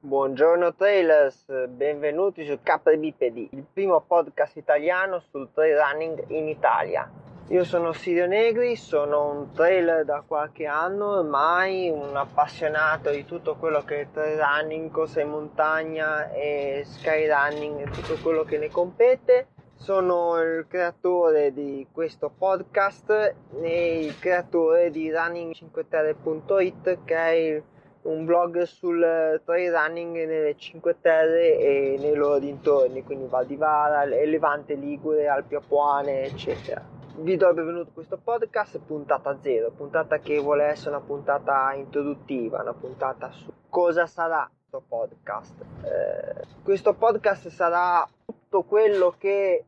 Buongiorno trailers, benvenuti su KBPD, il primo podcast italiano sul trail running in Italia. Io sono Sirio Negri, sono un trailer da qualche anno ormai, un appassionato di tutto quello che è trail running, corsa in montagna e skyrunning e tutto quello che ne compete. Sono il creatore di questo podcast e il creatore di running5terre.it che è un blog sul trail running nelle Cinque Terre e nei loro dintorni, quindi Val di Vara, Levante Ligure, Alpi Apuane, eccetera. Vi do il benvenuto a questo podcast, puntata zero, puntata che vuole essere una puntata introduttiva, una puntata su cosa sarà questo podcast. Eh, questo podcast sarà tutto quello che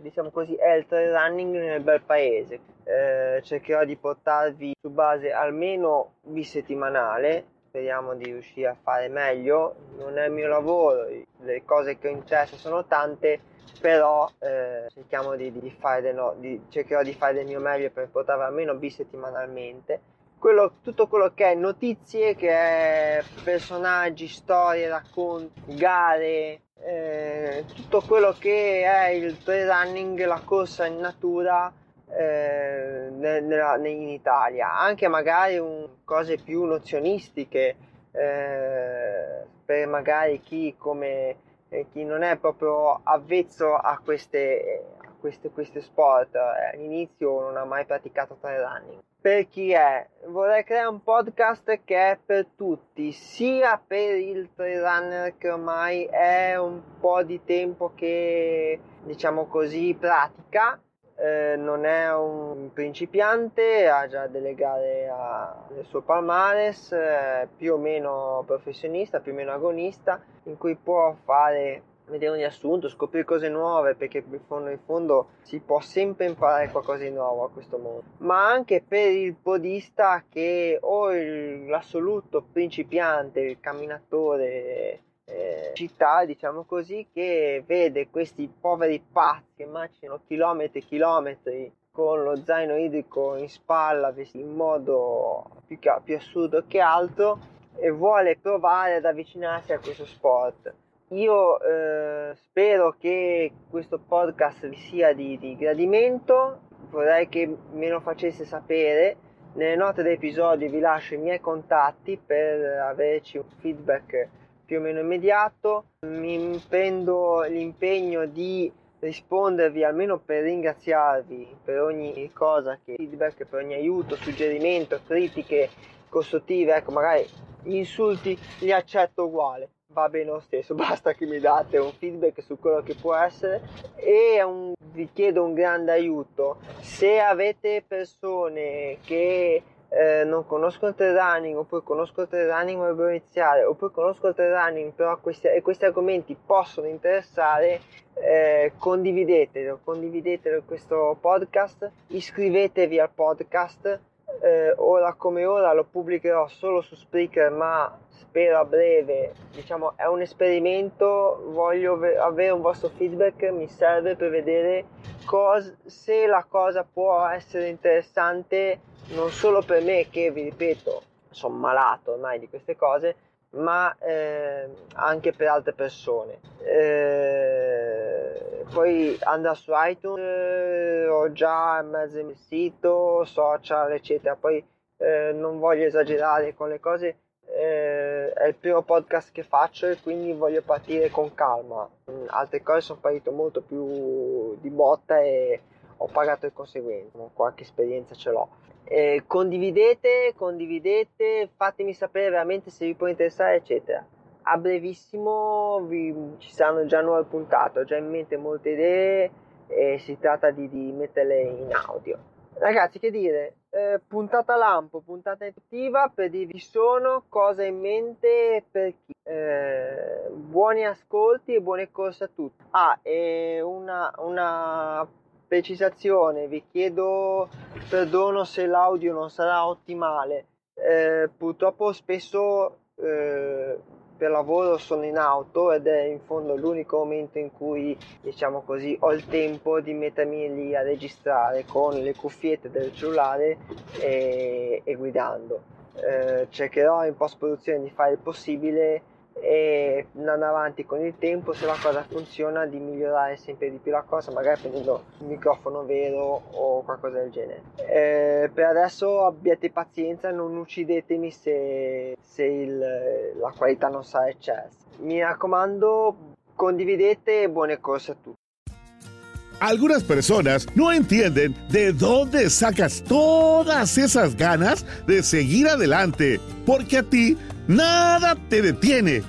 diciamo così è il trail running nel bel paese. Eh, cercherò di portarvi su base almeno bisettimanale speriamo di riuscire a fare meglio. Non è il mio lavoro le cose che ho in testa sono tante però eh, di, di fare no, di, cercherò di fare del mio meglio per portarvi almeno bisettimanalmente. Quello, tutto quello che è notizie, che è personaggi, storie, racconti, gare, eh, tutto quello che è il trail running, la corsa in natura eh, nella, in Italia, anche magari un, cose più nozionistiche eh, per magari chi come eh, chi non è proprio avvezzo a queste, queste, queste sport, eh, all'inizio non ha mai praticato trail running. Per chi è? Vorrei creare un podcast che è per tutti, sia per il trail runner che ormai è un po' di tempo che diciamo così pratica eh, non è un principiante, ha già delle gare nel suo palmares, eh, più o meno professionista, più o meno agonista, in cui può fare vedere un riassunto, scoprire cose nuove, perché in fondo, in fondo si può sempre imparare qualcosa di nuovo a questo mondo, ma anche per il podista che o il, l'assoluto principiante, il camminatore eh, città, diciamo così, che vede questi poveri pazzi che macinano chilometri e chilometri con lo zaino idrico in spalla in modo più, più assurdo che altro e vuole provare ad avvicinarsi a questo sport. Io eh, spero che questo podcast vi sia di, di gradimento, vorrei che me lo facesse sapere. Nelle note dell'episodio vi lascio i miei contatti per averci un feedback più o meno immediato. Mi prendo l'impegno di rispondervi almeno per ringraziarvi per ogni cosa che feedback, per ogni aiuto, suggerimento, critiche costruttive, ecco magari gli insulti li accetto uguale, va bene lo stesso, basta che mi date un feedback su quello che può essere e un, vi chiedo un grande aiuto. Se avete persone che eh, non conosco il trail running oppure conosco il trail running ma voglio iniziare oppure conosco il trail running però questi, questi argomenti possono interessare eh, condividetelo condividetelo questo podcast iscrivetevi al podcast eh, ora come ora lo pubblicherò solo su Spreaker ma spero a breve. Diciamo è un esperimento voglio avere un vostro feedback mi serve per vedere cos- se la cosa può essere interessante non solo per me che vi ripeto sono malato ormai di queste cose ma eh, anche per altre persone. Eh, poi andrà su iTunes ho già mezzo il sito social eccetera. Poi eh, non voglio esagerare con le cose eh, è il primo podcast che faccio e quindi voglio partire con calma. Mm, altre cose sono partito molto più di botta e ho pagato il conseguente qualche esperienza ce l'ho. Eh, condividete, condividete, fatemi sapere veramente se vi può interessare, eccetera. A brevissimo vi, ci saranno già nuove puntate, ho già in mente molte idee e si tratta di, di metterle in audio. Ragazzi, che dire, eh, puntata lampo, puntata attiva per dirvi sono, cosa in mente per chi. Eh, buoni ascolti e buone corse a tutti. Ah, e una, una precisazione, vi chiedo perdono se l'audio non sarà ottimale. Eh, purtroppo spesso eh, per lavoro sono in auto ed è in fondo l'unico momento in cui, diciamo così, ho il tempo di mettermi lì a registrare con le cuffiette del cellulare e, e guidando. Eh, cercherò in post produzione di fare il possibile e andando avanti con il tempo se la cosa funziona di migliorare sempre di più la cosa magari prendendo un microfono vero o qualcosa del genere. Eh, per adesso abbiate pazienza non uccidetemi se, se il, la qualità non sarà eccelsa mi raccomando condividete e buone corse a tutti. Algunas personas no entienden de dónde sacas todas esas ganas de seguir adelante, porque a ti nada te detiene.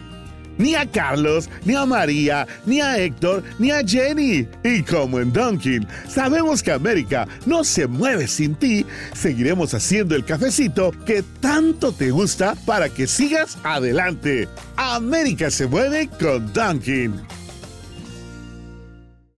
Ni a Carlos, ni a María, ni a Héctor, ni a Jenny. Y como en Dunkin, sabemos que América no se mueve sin ti, seguiremos haciendo el cafecito que tanto te gusta para que sigas adelante. América se mueve con Dunkin.